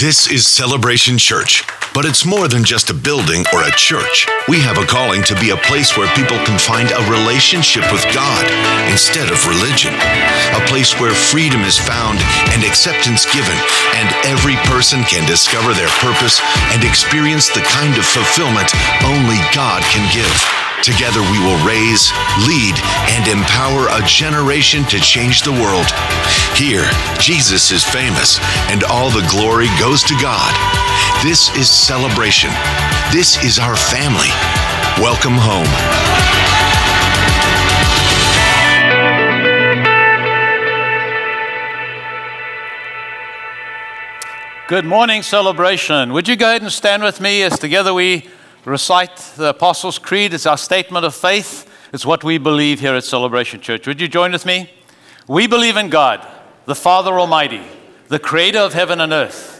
This is Celebration Church, but it's more than just a building or a church. We have a calling to be a place where people can find a relationship with God instead of religion, a place where freedom is found and acceptance given, and every person can discover their purpose and experience the kind of fulfillment only God can give. Together we will raise, lead, and empower a generation to change the world. Here, Jesus is famous, and all the glory goes to God. This is celebration. This is our family. Welcome home. Good morning, celebration. Would you go ahead and stand with me as together we recite the Apostles' Creed? It's our statement of faith. It's what we believe here at Celebration Church. Would you join with me? We believe in God, the Father Almighty, the creator of heaven and earth.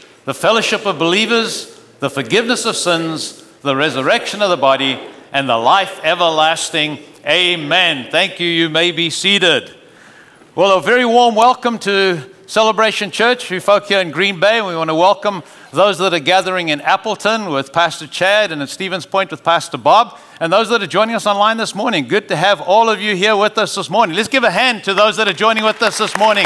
the fellowship of believers, the forgiveness of sins, the resurrection of the body, and the life everlasting. Amen. Thank you. You may be seated. Well, a very warm welcome to Celebration Church. We folk here in Green Bay. We want to welcome those that are gathering in Appleton with Pastor Chad and at Stevens Point with Pastor Bob, and those that are joining us online this morning. Good to have all of you here with us this morning. Let's give a hand to those that are joining with us this morning,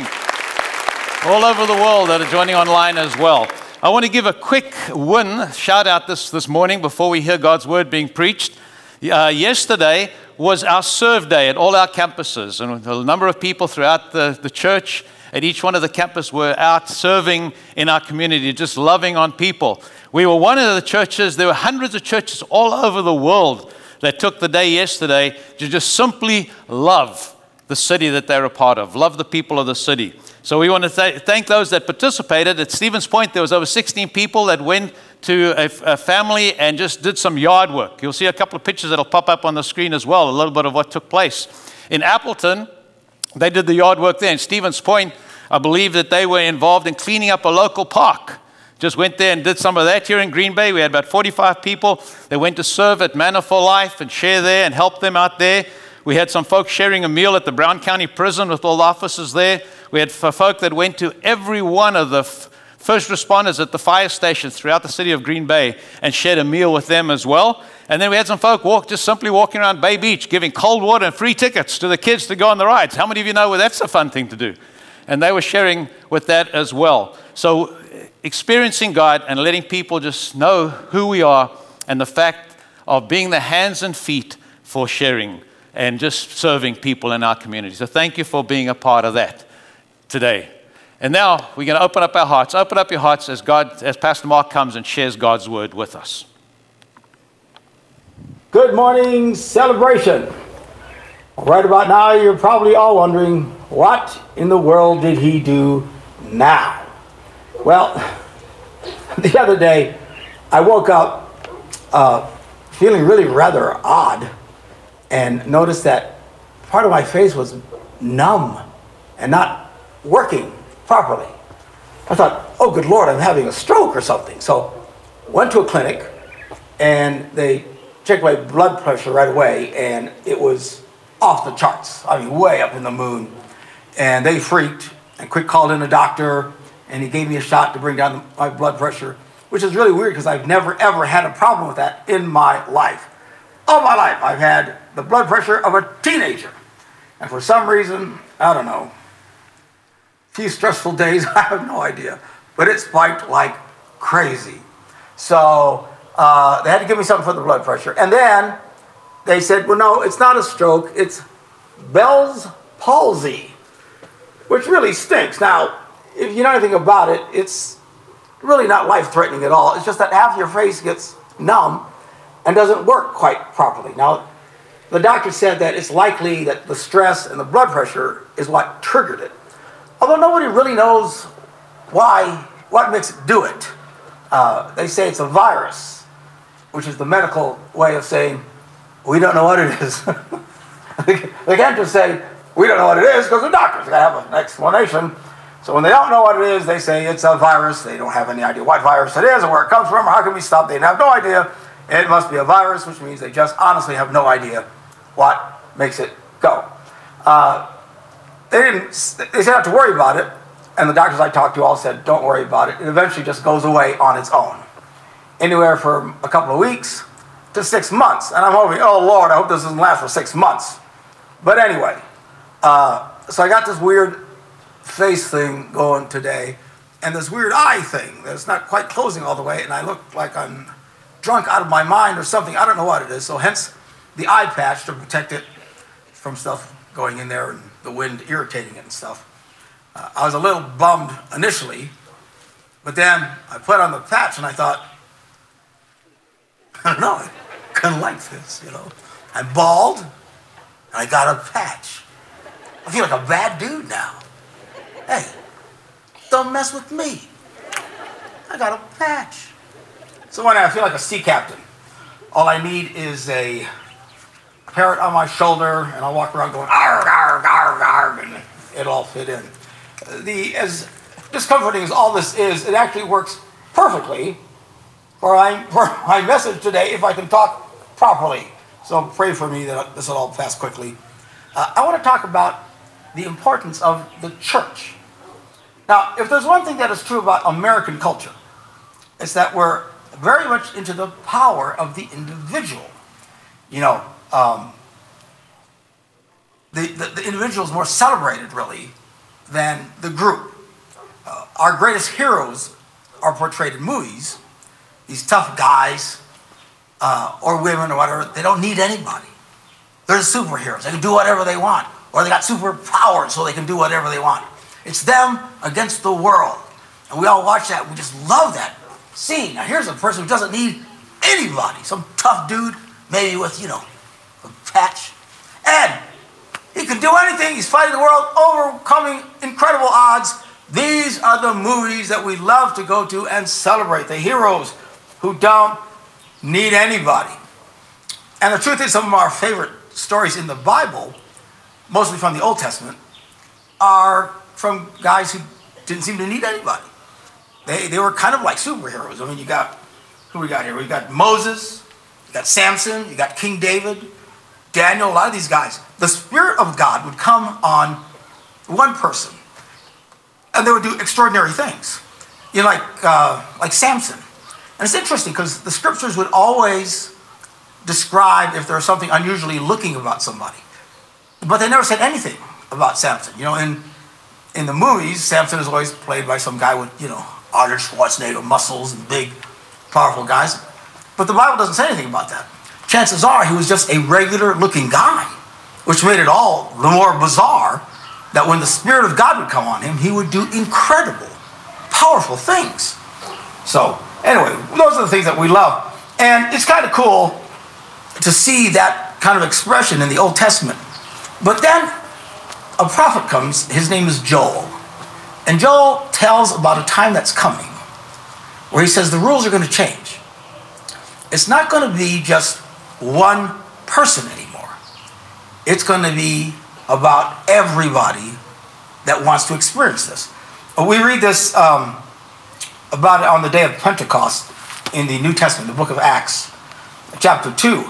all over the world that are joining online as well. I want to give a quick win shout out this, this morning before we hear God's word being preached. Uh, yesterday was our serve day at all our campuses, and a number of people throughout the, the church at each one of the campus were out serving in our community, just loving on people. We were one of the churches, there were hundreds of churches all over the world that took the day yesterday to just simply love the city that they're a part of, love the people of the city. So we want to th- thank those that participated. At Stevens Point, there was over 16 people that went to a, a, family and just did some yard work. You'll see a couple of pictures that'll pop up on the screen as well, a little bit of what took place. In Appleton, they did the yard work there. In Stevens Point, I believe that they were involved in cleaning up a local park. Just went there and did some of that here in Green Bay. We had about 45 people that went to serve at Manna for Life and share there and help them out there. We had some folks sharing a meal at the Brown County Prison with all the officers there. We had folk that went to every one of the f- first responders at the fire stations throughout the city of Green Bay and shared a meal with them as well. And then we had some folk walk, just simply walking around Bay Beach, giving cold water and free tickets to the kids to go on the rides. How many of you know well, that's a fun thing to do? and they were sharing with that as well. So, experiencing God and letting people just know who we are and the fact of being the hands and feet for sharing and just serving people in our community. So, thank you for being a part of that today. And now we're going to open up our hearts. Open up your hearts as God, as Pastor Mark comes and shares God's word with us. Good morning, celebration. Right about now, you're probably all wondering what in the world did he do now? Well, the other day, I woke up uh, feeling really rather odd and noticed that part of my face was numb and not working properly. I thought, oh, good Lord, I'm having a stroke or something. So went to a clinic and they checked my blood pressure right away and it was off the charts. I mean, way up in the moon. And they freaked and quick called in a doctor and he gave me a shot to bring down my blood pressure, which is really weird because I've never ever had a problem with that in my life. All my life, I've had the blood pressure of a teenager. And for some reason, I don't know, few stressful days, I have no idea, but it spiked like crazy. So uh, they had to give me something for the blood pressure. And then they said, well, no, it's not a stroke, it's Bell's palsy, which really stinks. Now, if you know anything about it, it's really not life threatening at all. It's just that half your face gets numb and doesn't work quite properly. Now, the doctor said that it's likely that the stress and the blood pressure is what triggered it. Although nobody really knows why, what makes it do it. uh, they say it's a virus, which is the medical way of saying we don't know what it is. they can't just say we don't know what it is because the doctors got to have an explanation. So when they don't know what it is, they say it's a virus. They don't have any idea what virus it is or where it comes from or how can we stop. It? They have no idea. It must be a virus, which means they just honestly have no idea what makes it go. Uh, they didn't. They said not to worry about it, and the doctors I talked to all said, "Don't worry about it. It eventually just goes away on its own." Anywhere from a couple of weeks to six months, and I'm hoping, oh Lord, I hope this doesn't last for six months. But anyway, uh, so I got this weird face thing going today, and this weird eye thing that's not quite closing all the way, and I look like I'm drunk out of my mind or something. I don't know what it is. So hence the eye patch to protect it from stuff going in there and the wind irritating it and stuff. Uh, I was a little bummed initially, but then I put on the patch and I thought, I don't know, I kind of like this, you know. I'm bald and I got a patch. I feel like a bad dude now. Hey, don't mess with me. I got a patch. So when I feel like a sea captain, all I need is a parrot on my shoulder, and I'll walk around going arg, it'll all fit in. The as discomforting as all this is, it actually works perfectly for my, for my message today if I can talk properly. So pray for me that this will all pass quickly. Uh, I want to talk about the importance of the church. Now, if there's one thing that is true about American culture, it's that we're very much into the power of the individual. You know, um, the, the, the, individual is more celebrated, really, than the group. Uh, our greatest heroes are portrayed in movies. These tough guys uh, or women or whatever, they don't need anybody. They're the superheroes. They can do whatever they want. Or they got superpowers so they can do whatever they want. It's them against the world. And we all watch that. We just love that scene. Now, here's a person who doesn't need anybody. Some tough dude, maybe with, you know, a patch. He can do anything. He's fighting the world, overcoming incredible odds. These are the movies that we love to go to and celebrate. The heroes who don't need anybody. And the truth is, some of our favorite stories in the Bible, mostly from the Old Testament, are from guys who didn't seem to need anybody. They, they were kind of like superheroes. I mean, you got, who we got here? We got Moses, you got Samson, you got King David, Daniel, a lot of these guys. The Spirit of God would come on one person, and they would do extraordinary things. You know, like, uh, like Samson. And it's interesting because the scriptures would always describe if there was something unusually looking about somebody. But they never said anything about Samson. You know, in, in the movies, Samson is always played by some guy with, you know, Arnold Schwarzenegger muscles and big, powerful guys. But the Bible doesn't say anything about that. Chances are he was just a regular looking guy, which made it all the more bizarre that when the Spirit of God would come on him, he would do incredible, powerful things. So, anyway, those are the things that we love. And it's kind of cool to see that kind of expression in the Old Testament. But then a prophet comes, his name is Joel. And Joel tells about a time that's coming where he says the rules are going to change. It's not going to be just one person anymore, it's going to be about everybody that wants to experience this. We read this um, about it on the day of Pentecost in the New Testament, the book of Acts, chapter 2.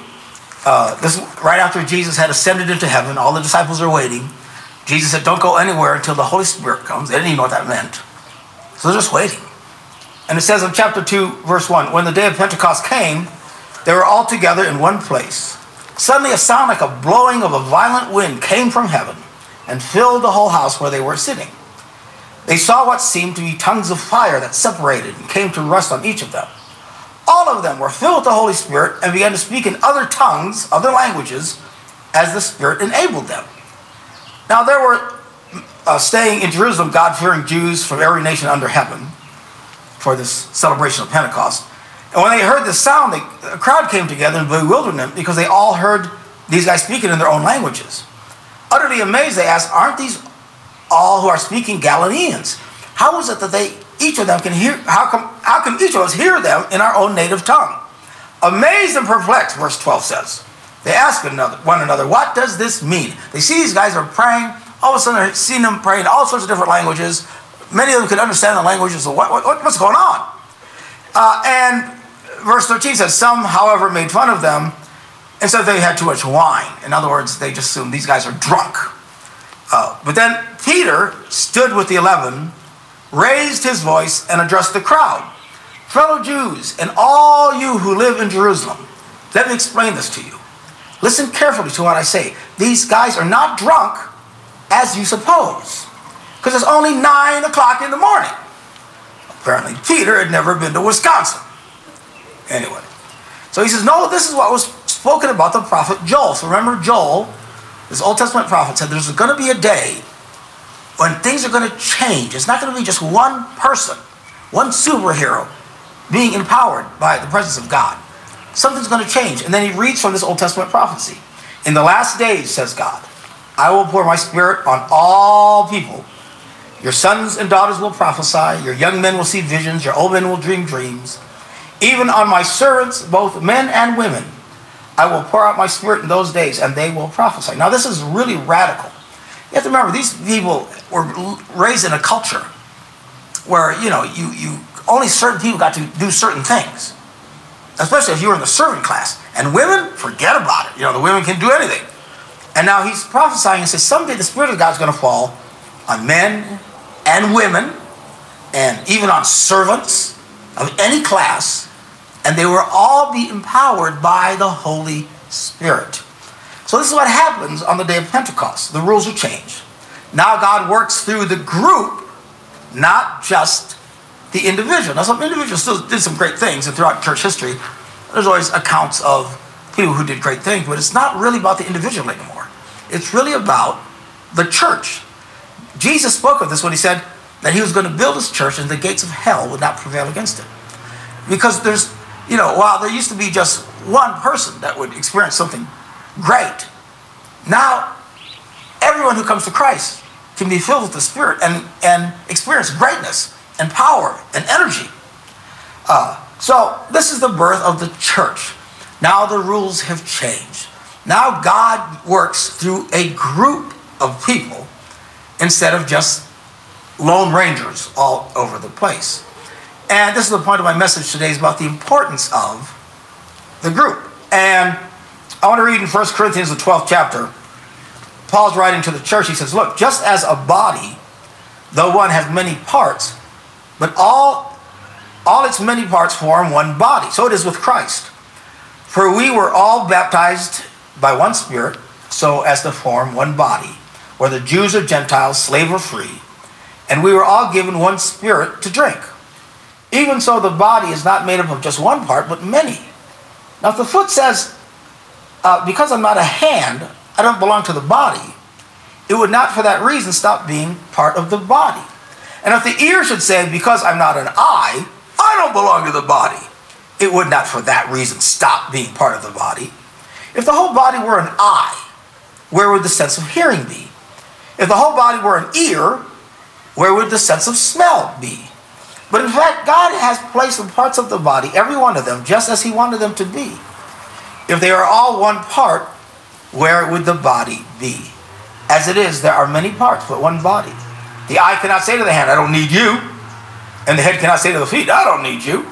Uh, this right after Jesus had ascended into heaven, all the disciples are waiting. Jesus said, Don't go anywhere until the Holy Spirit comes. They didn't even know what that meant. So they're just waiting. And it says in chapter 2, verse 1 When the day of Pentecost came, they were all together in one place. Suddenly, a sound like a blowing of a violent wind came from heaven and filled the whole house where they were sitting. They saw what seemed to be tongues of fire that separated and came to rest on each of them. All of them were filled with the Holy Spirit and began to speak in other tongues, other languages, as the Spirit enabled them. Now, there were uh, staying in Jerusalem God fearing Jews from every nation under heaven for this celebration of Pentecost. And when they heard the sound, they, a crowd came together in bewilderment because they all heard these guys speaking in their own languages. Utterly amazed, they asked, Aren't these all who are speaking Galileans? How is it that they each of them can hear, how come, how can each of us hear them in our own native tongue? Amazed and perplexed, verse 12 says. They ask another, one another, what does this mean? They see these guys are praying. All of a sudden, they're seeing them praying all sorts of different languages. Many of them could understand the languages. of what, what, what's going on? Uh, and verse 13 says, Some, however, made fun of them and said they had too much wine. In other words, they just assumed these guys are drunk. Uh, but then Peter stood with the eleven, raised his voice, and addressed the crowd Fellow Jews, and all you who live in Jerusalem, let me explain this to you. Listen carefully to what I say. These guys are not drunk as you suppose, because it's only 9 o'clock in the morning. Apparently, Peter had never been to Wisconsin. Anyway, so he says, No, this is what was spoken about the prophet Joel. So remember, Joel, this Old Testament prophet, said there's going to be a day when things are going to change. It's not going to be just one person, one superhero being empowered by the presence of God. Something's going to change. And then he reads from this Old Testament prophecy. In the last days, says God, I will pour my spirit on all people. Your sons and daughters will prophesy, your young men will see visions, your old men will dream dreams. Even on my servants, both men and women, I will pour out my spirit in those days, and they will prophesy. Now, this is really radical. You have to remember, these people were raised in a culture where, you know, you, you only certain people got to do certain things especially if you were in the servant class. And women, forget about it. You know, the women can do anything. And now he's prophesying and says, someday the Spirit of God is going to fall on men and women, and even on servants of any class, and they will all be empowered by the Holy Spirit. So this is what happens on the day of Pentecost. The rules are changed. Now God works through the group, not just the individual. Now, some individuals still did some great things, and throughout church history, there's always accounts of people who did great things, but it's not really about the individual anymore. It's really about the church. Jesus spoke of this when he said that he was going to build his church and the gates of hell would not prevail against it. Because there's, you know, while there used to be just one person that would experience something great, now everyone who comes to Christ can be filled with the Spirit and, and experience greatness and power and energy. Uh, so, this is the birth of the church. Now the rules have changed. Now God works through a group of people instead of just lone rangers all over the place. And this is the point of my message today is about the importance of the group. And I want to read in 1 Corinthians, the 12th chapter. Paul's writing to the church. He says, Look, just as a body, though one has many parts, but all, all its many parts form one body. So it is with Christ. For we were all baptized by one Spirit, so as to form one body, whether Jews or Gentiles, slave or free, and we were all given one Spirit to drink. Even so, the body is not made up of just one part, but many. Now, if the foot says, uh, because I'm not a hand, I don't belong to the body, it would not for that reason stop being part of the body. And if the ear should say, Because I'm not an eye, I don't belong to the body, it would not for that reason stop being part of the body. If the whole body were an eye, where would the sense of hearing be? If the whole body were an ear, where would the sense of smell be? But in fact, God has placed the parts of the body, every one of them, just as He wanted them to be. If they are all one part, where would the body be? As it is, there are many parts, but one body. The eye cannot say to the hand, I don't need you. And the head cannot say to the feet, I don't need you.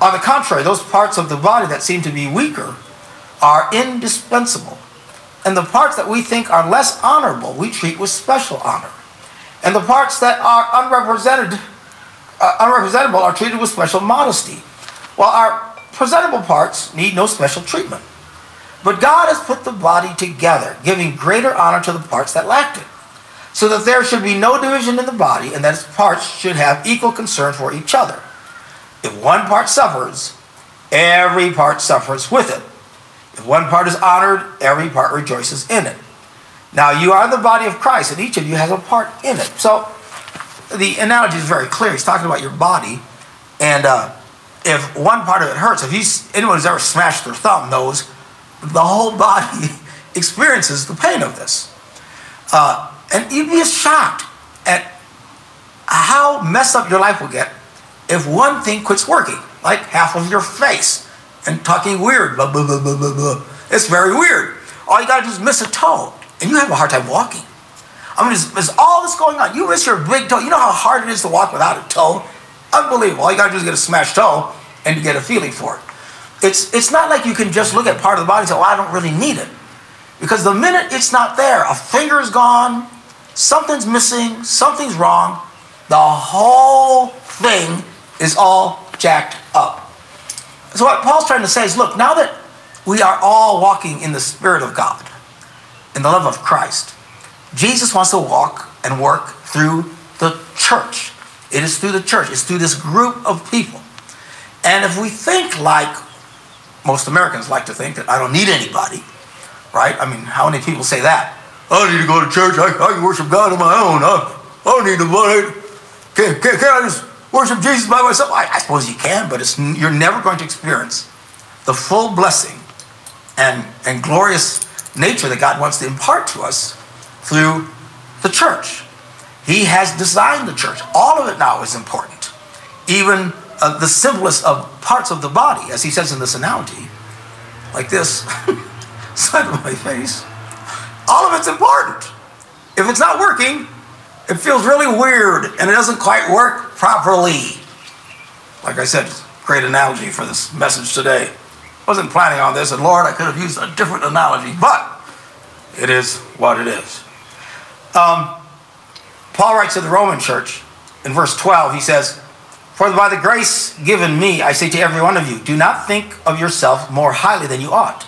On the contrary, those parts of the body that seem to be weaker are indispensable. And the parts that we think are less honorable, we treat with special honor. And the parts that are unrepresented, uh, unrepresentable are treated with special modesty. While our presentable parts need no special treatment. But God has put the body together, giving greater honor to the parts that lacked it so that there should be no division in the body, and that its parts should have equal concern for each other. If one part suffers, every part suffers with it. If one part is honored, every part rejoices in it. Now you are the body of Christ, and each of you has a part in it. So the analogy is very clear. He's talking about your body, and uh, if one part of it hurts, if he's, anyone who's ever smashed their thumb knows the whole body experiences the pain of this. Uh, and you'd be shocked at how messed up your life will get if one thing quits working, like half of your face and talking weird, blah, blah, blah, blah, blah, blah. It's very weird. All you gotta do is miss a toe, and you have a hard time walking. I mean, there's, all this going on. You miss your big toe. You know how hard it is to walk without a toe? Unbelievable. All you gotta do is get a smashed toe, and you get a feeling for it. It's, it's not like you can just look at part of the body and say, well, I don't really need it. Because the minute it's not there, a finger is gone, something's missing, something's wrong, the whole thing is all jacked up. So what Paul's trying to say is, look, now that we are all walking in the Spirit of God, in the love of Christ, Jesus wants to walk and work through the church. It is through the church. It's through this group of people. And if we think like most Americans like to think that I don't need anybody, right? I mean, how many people say that? I don't need to go to church. I, I can worship God on my own. I, I don't need nobody. Can, can, can I just worship Jesus by myself? I, I suppose you can, but it's, you're never going to experience the full blessing and, and glorious nature that God wants to impart to us through the church. He has designed the church. All of it now is important. Even uh, the simplest of parts of the body, as he says in this analogy, like this, side of my face. All of it's important. If it's not working, it feels really weird and it doesn't quite work properly. Like I said, great analogy for this message today. Wasn't planning on this, and Lord, I could have used a different analogy, but it is what it is. Um, Paul writes to the Roman church in verse 12, he says, For by the grace given me, I say to every one of you, do not think of yourself more highly than you ought,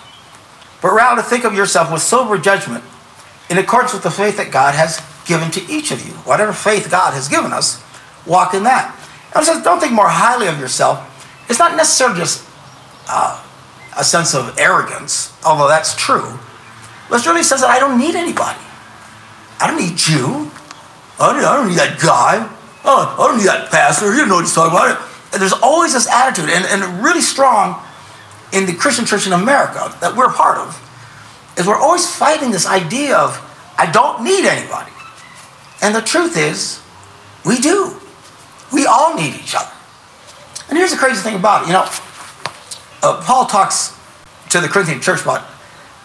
but rather think of yourself with sober judgment in accordance with the faith that God has given to each of you. Whatever faith God has given us, walk in that. And it says, don't think more highly of yourself. It's not necessarily just uh, a sense of arrogance, although that's true. But it really says that I don't need anybody. I don't need you. I don't, I don't need that guy. Oh, I don't need that pastor. You know what he's talking about. And there's always this attitude, and, and really strong in the Christian church in America that we're part of, is we're always fighting this idea of I don't need anybody. And the truth is, we do. We all need each other. And here's the crazy thing about it. You know, uh, Paul talks to the Corinthian church about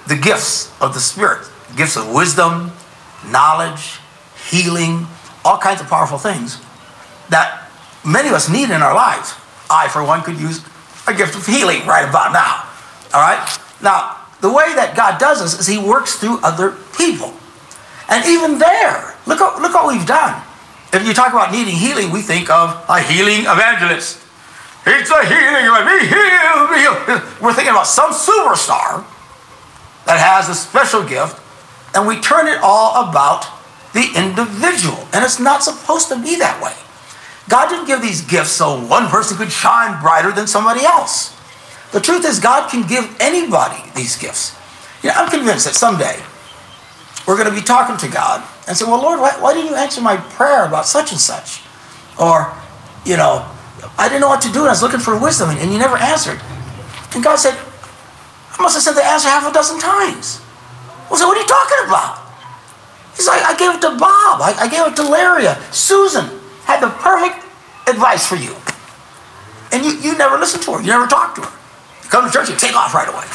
the gifts of the Spirit gifts of wisdom, knowledge, healing, all kinds of powerful things that many of us need in our lives. I, for one, could use a gift of healing right about now. All right? Now, the way that God does this is He works through other people. And even there, look, look what we've done. If you talk about needing healing, we think of a healing evangelist. It's a healing, be healed, be healed. We're thinking about some superstar that has a special gift, and we turn it all about the individual. And it's not supposed to be that way. God didn't give these gifts so one person could shine brighter than somebody else. The truth is, God can give anybody these gifts. You know, I'm convinced that someday we're going to be talking to God and say, Well, Lord, why, why didn't you answer my prayer about such and such? Or, you know, I didn't know what to do and I was looking for wisdom and, and you never answered. And God said, I must have said the answer half a dozen times. I said, What are you talking about? He's like, I gave it to Bob. I, I gave it to Laria. Susan had the perfect advice for you. And you, you never listened to her. You never talked to her. You come to church, you take off right away.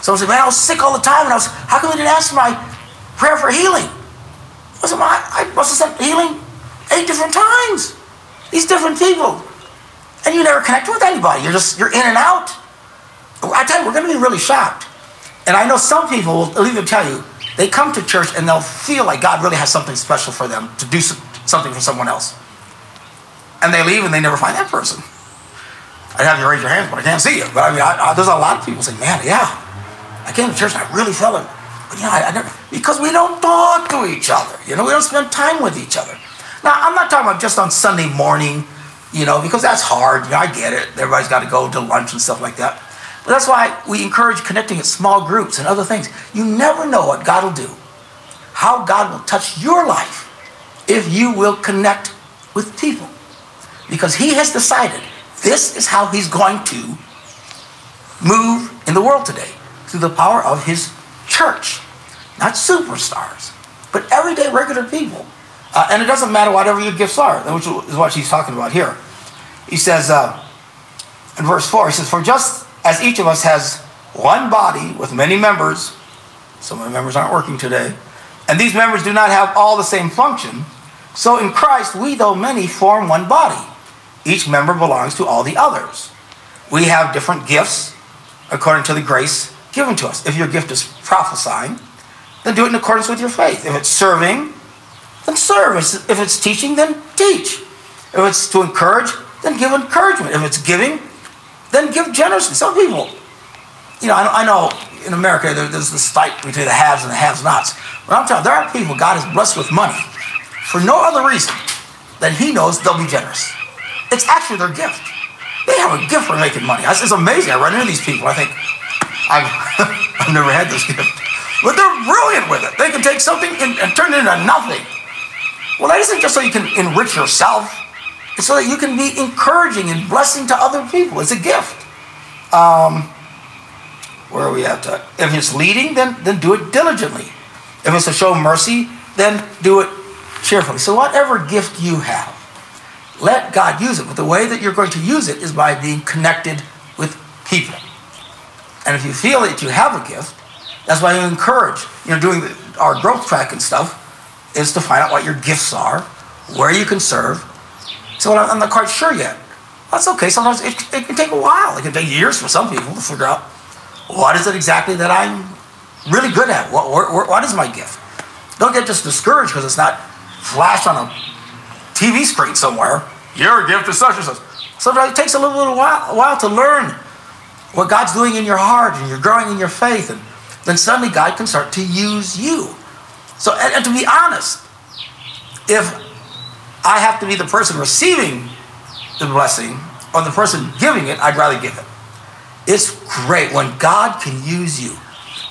Someone said, Man, I was sick all the time. And I was, how come you didn't answer my prayer for healing? I said, well, I, I must have said healing eight different times. These different people. And you never connect with anybody. You're just, you're in and out. I tell you, we're going to be really shocked. And I know some people will even tell you, they come to church and they'll feel like God really has something special for them to do something for someone else. And they leave and they never find that person. I'd have you raise your hands, but I can't see you. But I mean, I, I, there's a lot of people say, man, yeah, I came to church and I really felt it. But I never, because we don't talk to each other. You know, we don't spend time with each other. Now, I'm not talking about just on Sunday morning, you know, because that's hard. You know, I get it. Everybody's got to go to lunch and stuff like that. But that's why we encourage connecting in small groups and other things. You never know what God will do, how God will touch your life if you will connect with people. Because He has decided this is how He's going to move in the world today through the power of His church. Not superstars, but everyday regular people Uh, and it doesn't matter whatever your gifts are, which is what she's talking about here. He says uh, in verse 4, he says, For just as each of us has one body with many members, some of the members aren't working today, and these members do not have all the same function, so in Christ we, though many, form one body. Each member belongs to all the others. We have different gifts according to the grace given to us. If your gift is prophesying, then do it in accordance with your faith. If it's serving, then serve. If it's teaching, then teach. If it's to encourage, then give encouragement. If it's giving, then give generously. Some people, you know, I know in America there's this fight between the haves and the have-nots. But I'm telling you, there are people God has blessed with money for no other reason than He knows they'll be generous. It's actually their gift. They have a gift for making money. It's amazing. I run into these people. I think I've, I've never had this gift, but they're brilliant with it. They can take something and, and turn it into nothing. Well, that isn't just so you can enrich yourself. So that you can be encouraging and blessing to other people. It's a gift. Um, where are we at? Uh, if it's leading, then, then do it diligently. If it's to show mercy, then do it cheerfully. So, whatever gift you have, let God use it. But the way that you're going to use it is by being connected with people. And if you feel that you have a gift, that's why you encourage, you know, doing the, our growth track and stuff, is to find out what your gifts are, where you can serve. So I'm not quite sure yet. That's okay. Sometimes it, it can take a while. It can take years for some people to figure out what is it exactly that I'm really good at? What, what, what is my gift? Don't get just discouraged because it's not flashed on a TV screen somewhere. Your gift is such and such. Sometimes it takes a little, little while, while to learn what God's doing in your heart and you're growing in your faith. And then suddenly God can start to use you. So, and, and to be honest, if I have to be the person receiving the blessing or the person giving it, I'd rather give it. It's great when God can use you.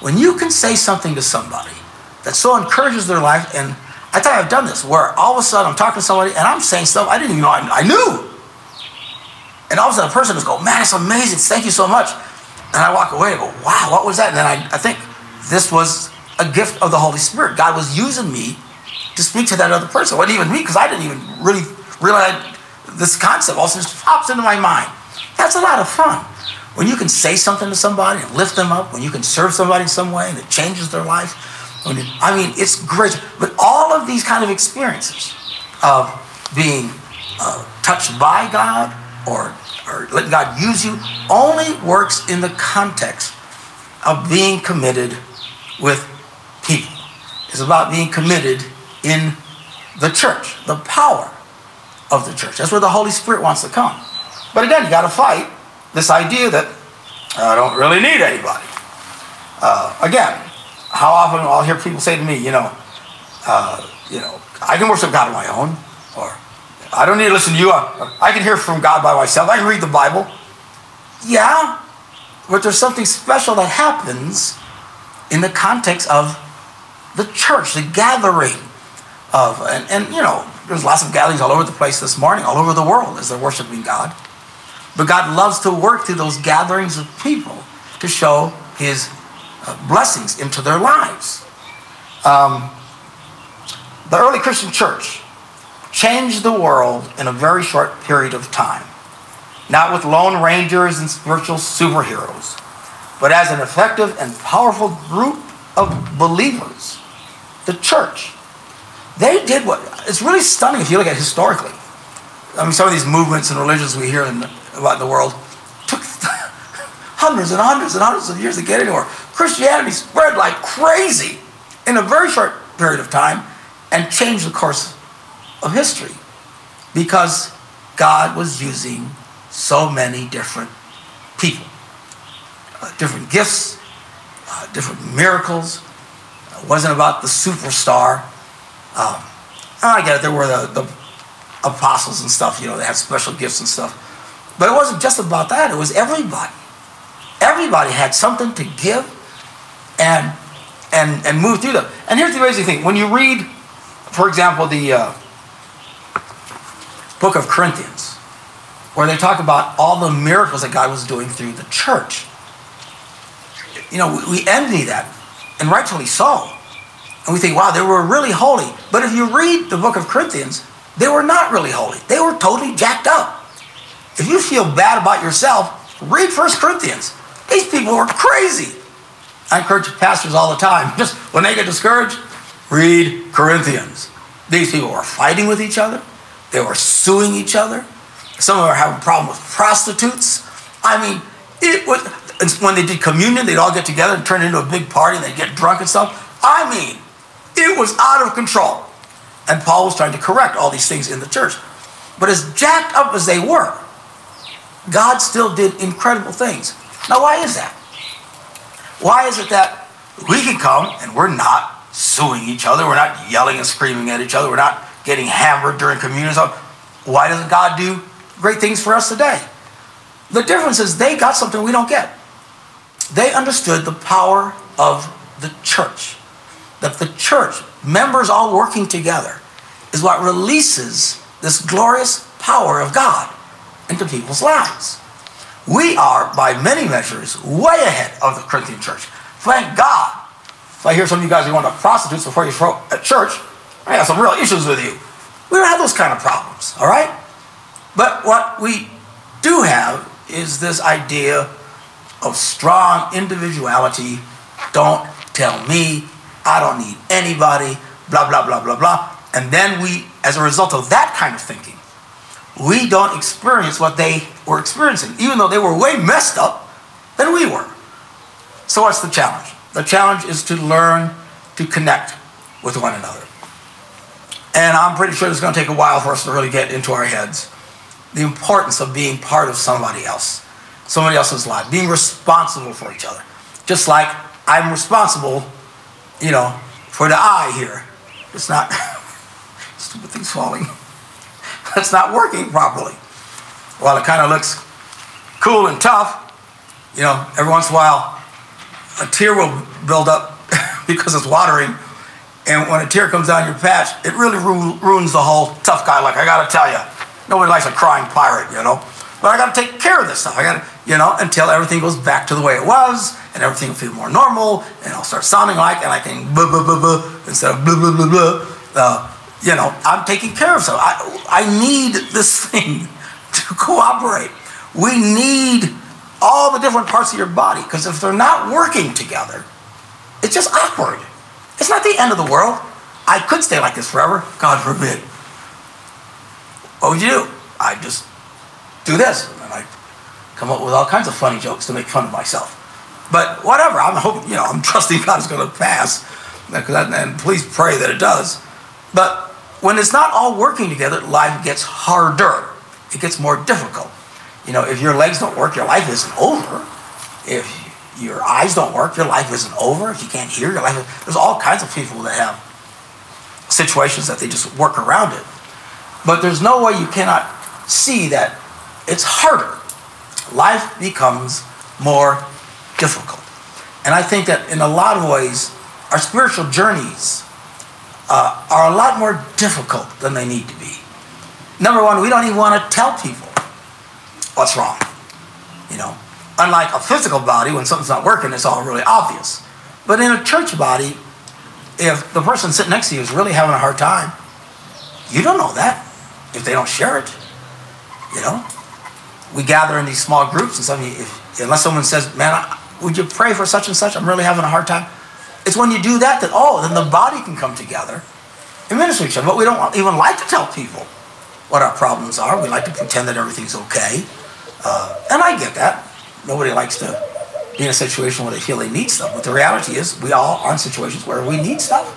When you can say something to somebody that so encourages their life, and I you, I've done this where all of a sudden I'm talking to somebody and I'm saying stuff I didn't even know I, I knew. And all of a sudden a person just go, man, it's amazing. Thank you so much. And I walk away and go, wow, what was that? And then I, I think this was a gift of the Holy Spirit. God was using me to speak to that other person. It wasn't even me because I didn't even really realize this concept also just pops into my mind. That's a lot of fun. When you can say something to somebody and lift them up, when you can serve somebody in some way and it changes their life, it, I mean, it's great. But all of these kind of experiences of being uh, touched by God or, or letting God use you only works in the context of being committed with people. It's about being committed in the church, the power of the church. That's where the Holy Spirit wants to come. But again, you got to fight this idea that I don't really need anybody. Uh, again, how often I'll hear people say to me, you know, uh, you know, I can worship God on my own, or I don't need to listen to you. I can hear from God by myself. I can read the Bible. Yeah, but there's something special that happens in the context of the church, the gathering of, and, and you know, there's lots of gatherings all over the place this morning, all over the world as they're worshiping God. But God loves to work through those gatherings of people to show his uh, blessings into their lives. Um, the early Christian church changed the world in a very short period of time. Not with lone rangers and spiritual superheroes, but as an effective and powerful group of believers. The church. They did what, it's really stunning if you look at it historically. I mean, some of these movements and religions we hear in the, about the world took hundreds and hundreds and hundreds of years to get anywhere. Christianity spread like crazy in a very short period of time and changed the course of history because God was using so many different people, uh, different gifts, uh, different miracles. It wasn't about the superstar. Um, I get it, there were the, the apostles and stuff, you know, they had special gifts and stuff. But it wasn't just about that, it was everybody. Everybody had something to give and and and move through them. And here's the amazing thing. When you read, for example, the uh, book of Corinthians, where they talk about all the miracles that God was doing through the church. You know, we, we envy that, and rightfully so. And we think, wow, they were really holy. But if you read the book of Corinthians, they were not really holy. They were totally jacked up. If you feel bad about yourself, read First Corinthians. These people were crazy. I encourage pastors all the time, just when they get discouraged, read Corinthians. These people were fighting with each other. They were suing each other. Some of them were having a problem with prostitutes. I mean, it was when they did communion, they'd all get together and turn into a big party and they'd get drunk and stuff. I mean, it was out of control. And Paul was trying to correct all these things in the church. But as jacked up as they were, God still did incredible things. Now, why is that? Why is it that we can come and we're not suing each other, we're not yelling and screaming at each other, we're not getting hammered during communion? Why doesn't God do great things for us today? The difference is they got something we don't get. They understood the power of the church. That the church, members all working together, is what releases this glorious power of God into people's lives. We are, by many measures, way ahead of the Corinthian church. Thank God. If I hear some of you guys are going to prostitutes before you show at church, I have some real issues with you. We don't have those kind of problems, all right? But what we do have is this idea of strong individuality. Don't tell me, I don't need anybody, blah, blah, blah, blah, blah. And then we, as a result of that kind of thinking, we don't experience what they were experiencing, even though they were way messed up than we were. So, what's the challenge? The challenge is to learn to connect with one another. And I'm pretty sure it's going to take a while for us to really get into our heads the importance of being part of somebody else, somebody else's life, being responsible for each other. Just like I'm responsible, you know, for the eye here. It's not, stupid thing's falling. That's not working properly. While it kind of looks cool and tough, you know, every once in a while, a tear will build up because it's watering. And when a tear comes down your patch, it really ru- ruins the whole tough guy. Like, I gotta tell you, nobody likes a crying pirate, you know. But I gotta take care of this stuff. I gotta, you know, until everything goes back to the way it was and everything will feel more normal and it'll start sounding like, and I can blah, blah, blah, blah, instead of blah, blah, blah, blah. Uh, you know, I'm taking care of stuff. I, I need this thing to cooperate. We need all the different parts of your body because if they're not working together, it's just awkward. It's not the end of the world. I could stay like this forever, God forbid. What would you do? I just do this, and I come up with all kinds of funny jokes to make fun of myself. But whatever, I'm hoping, you know, I'm trusting God is going to pass, and please pray that it does. But when it's not all working together, life gets harder. It gets more difficult. You know, if your legs don't work, your life isn't over. If your eyes don't work, your life isn't over. If you can't hear, your life is, there's all kinds of people that have situations that they just work around it. But there's no way you cannot see that it's harder. Life becomes more difficult. And I think that in a lot of ways, our spiritual journeys uh, are a lot more difficult than they need to be. Number one, we don't even want to tell people what's wrong. You know, unlike a physical body, when something's not working, it's all really obvious. But in a church body, if the person sitting next to you is really having a hard time, you don't know that if they don't share it. You know, we gather in these small groups, and somebody, if, unless someone says, "Man, would you pray for such and such? I'm really having a hard time." It's when you do that that, oh, then the body can come together and minister to each other. But we don't even like to tell people what our problems are. We like to pretend that everything's okay. Uh, and I get that. Nobody likes to be in a situation where they feel they need stuff. But the reality is, we all are in situations where we need stuff.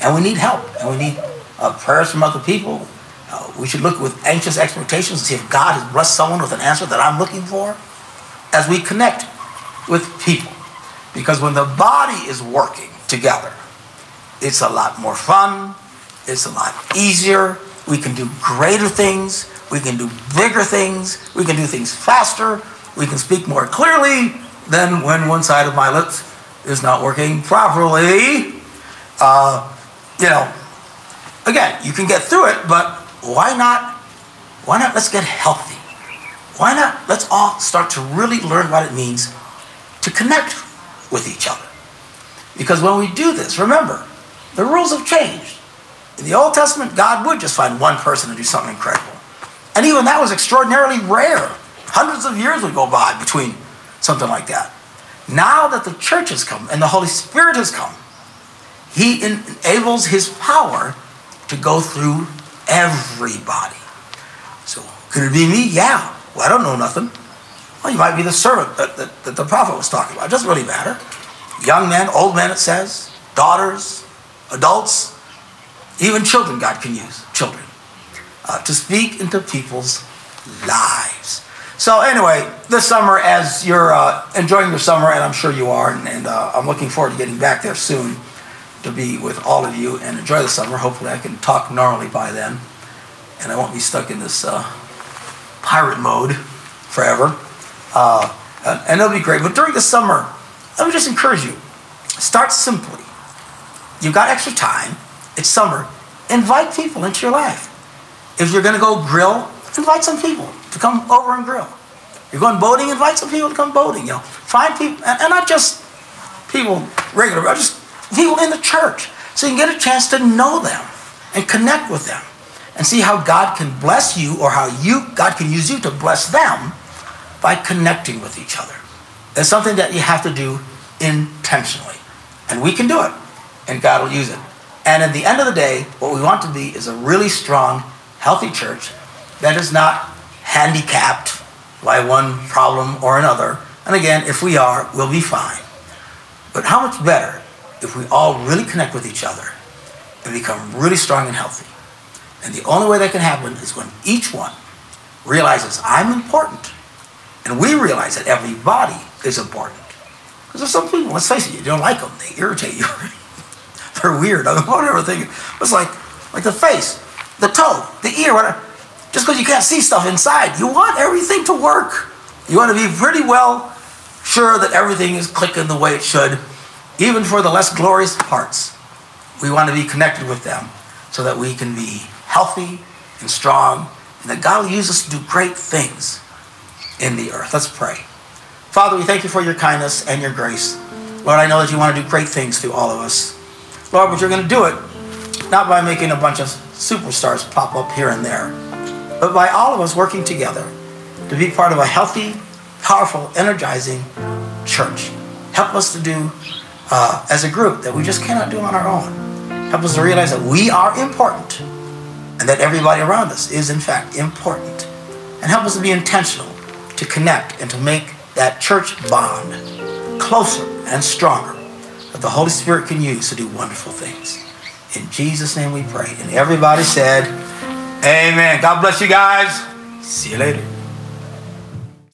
And we need help. And we need uh, prayers from other people. Uh, we should look with anxious expectations to see if God has blessed someone with an answer that I'm looking for as we connect with people. Because when the body is working together, it's a lot more fun, it's a lot easier. We can do greater things, we can do bigger things, we can do things faster, we can speak more clearly than when one side of my lips is not working properly. Uh, you know, again, you can get through it, but why not? Why not? Let's get healthy. Why not? Let's all start to really learn what it means to connect with each other. Because when we do this, remember, The rules have changed. In the Old Testament, God would just find one person to do something incredible. And even that was extraordinarily rare. Hundreds of years would go by between something like that. Now that the church has come and the Holy Spirit has come, He enables His power to go through everybody. So, could it be me? Yeah. Well, I don't know nothing. Well, you might be the servant that, that, that the prophet was talking about. It doesn't really matter. Young men, old men, it says, daughters, adults, even children, God can use. Children. Uh, to speak into people's lives. So, anyway, this summer, as you're uh, enjoying your summer, and I'm sure you are, and, and uh, I'm looking forward to getting back there soon to be with all of you and enjoy the summer. Hopefully, I can talk gnarly by then, and I won't be stuck in this uh, pirate mode forever. Uh, and it'll be great. But during the summer, let me just encourage you start simply. You've got extra time, it's summer. Invite people into your life. If you're going to go grill, invite some people to come over and grill. You're going boating, invite some people to come boating. You know, find people, and, and not just people regular, but just people in the church, so you can get a chance to know them and connect with them, and see how God can bless you, or how you God can use you to bless them by connecting with each other. It's something that you have to do intentionally, and we can do it, and God will use it. And at the end of the day, what we want to be is a really strong, healthy church that is not handicapped by one problem or another. And again, if we are, we'll be fine. But how much better if we all really connect with each other and become really strong and healthy? And the only way that can happen is when each one realizes I'm important. And we realize that everybody is important. Because there's some people, let's face it, you don't like them. They irritate you. They're weird. I whatever thing. It's like, like the face, the toe, the ear, whatever. Just because you can't see stuff inside, you want everything to work. You want to be pretty well sure that everything is clicking the way it should, even for the less glorious parts. We want to be connected with them so that we can be healthy and strong, and that God will use us to do great things in the earth. Let's pray. Father, we thank you for your kindness and your grace. Lord, I know that you want to do great things through all of us. Lord, but you're going to do it not by making a bunch of superstars pop up here and there but by all of us working together to be part of a healthy, powerful, energizing church. Help us to do uh, as a group that we just cannot do on our own. Help us to realize that we are important and that everybody around us is, in fact, important. And help us to be intentional, to connect, and to make that church bond closer and stronger that the Holy Spirit can use to do wonderful things. In Jesus' name we pray. And everybody said, Amen. God bless you guys. See you later.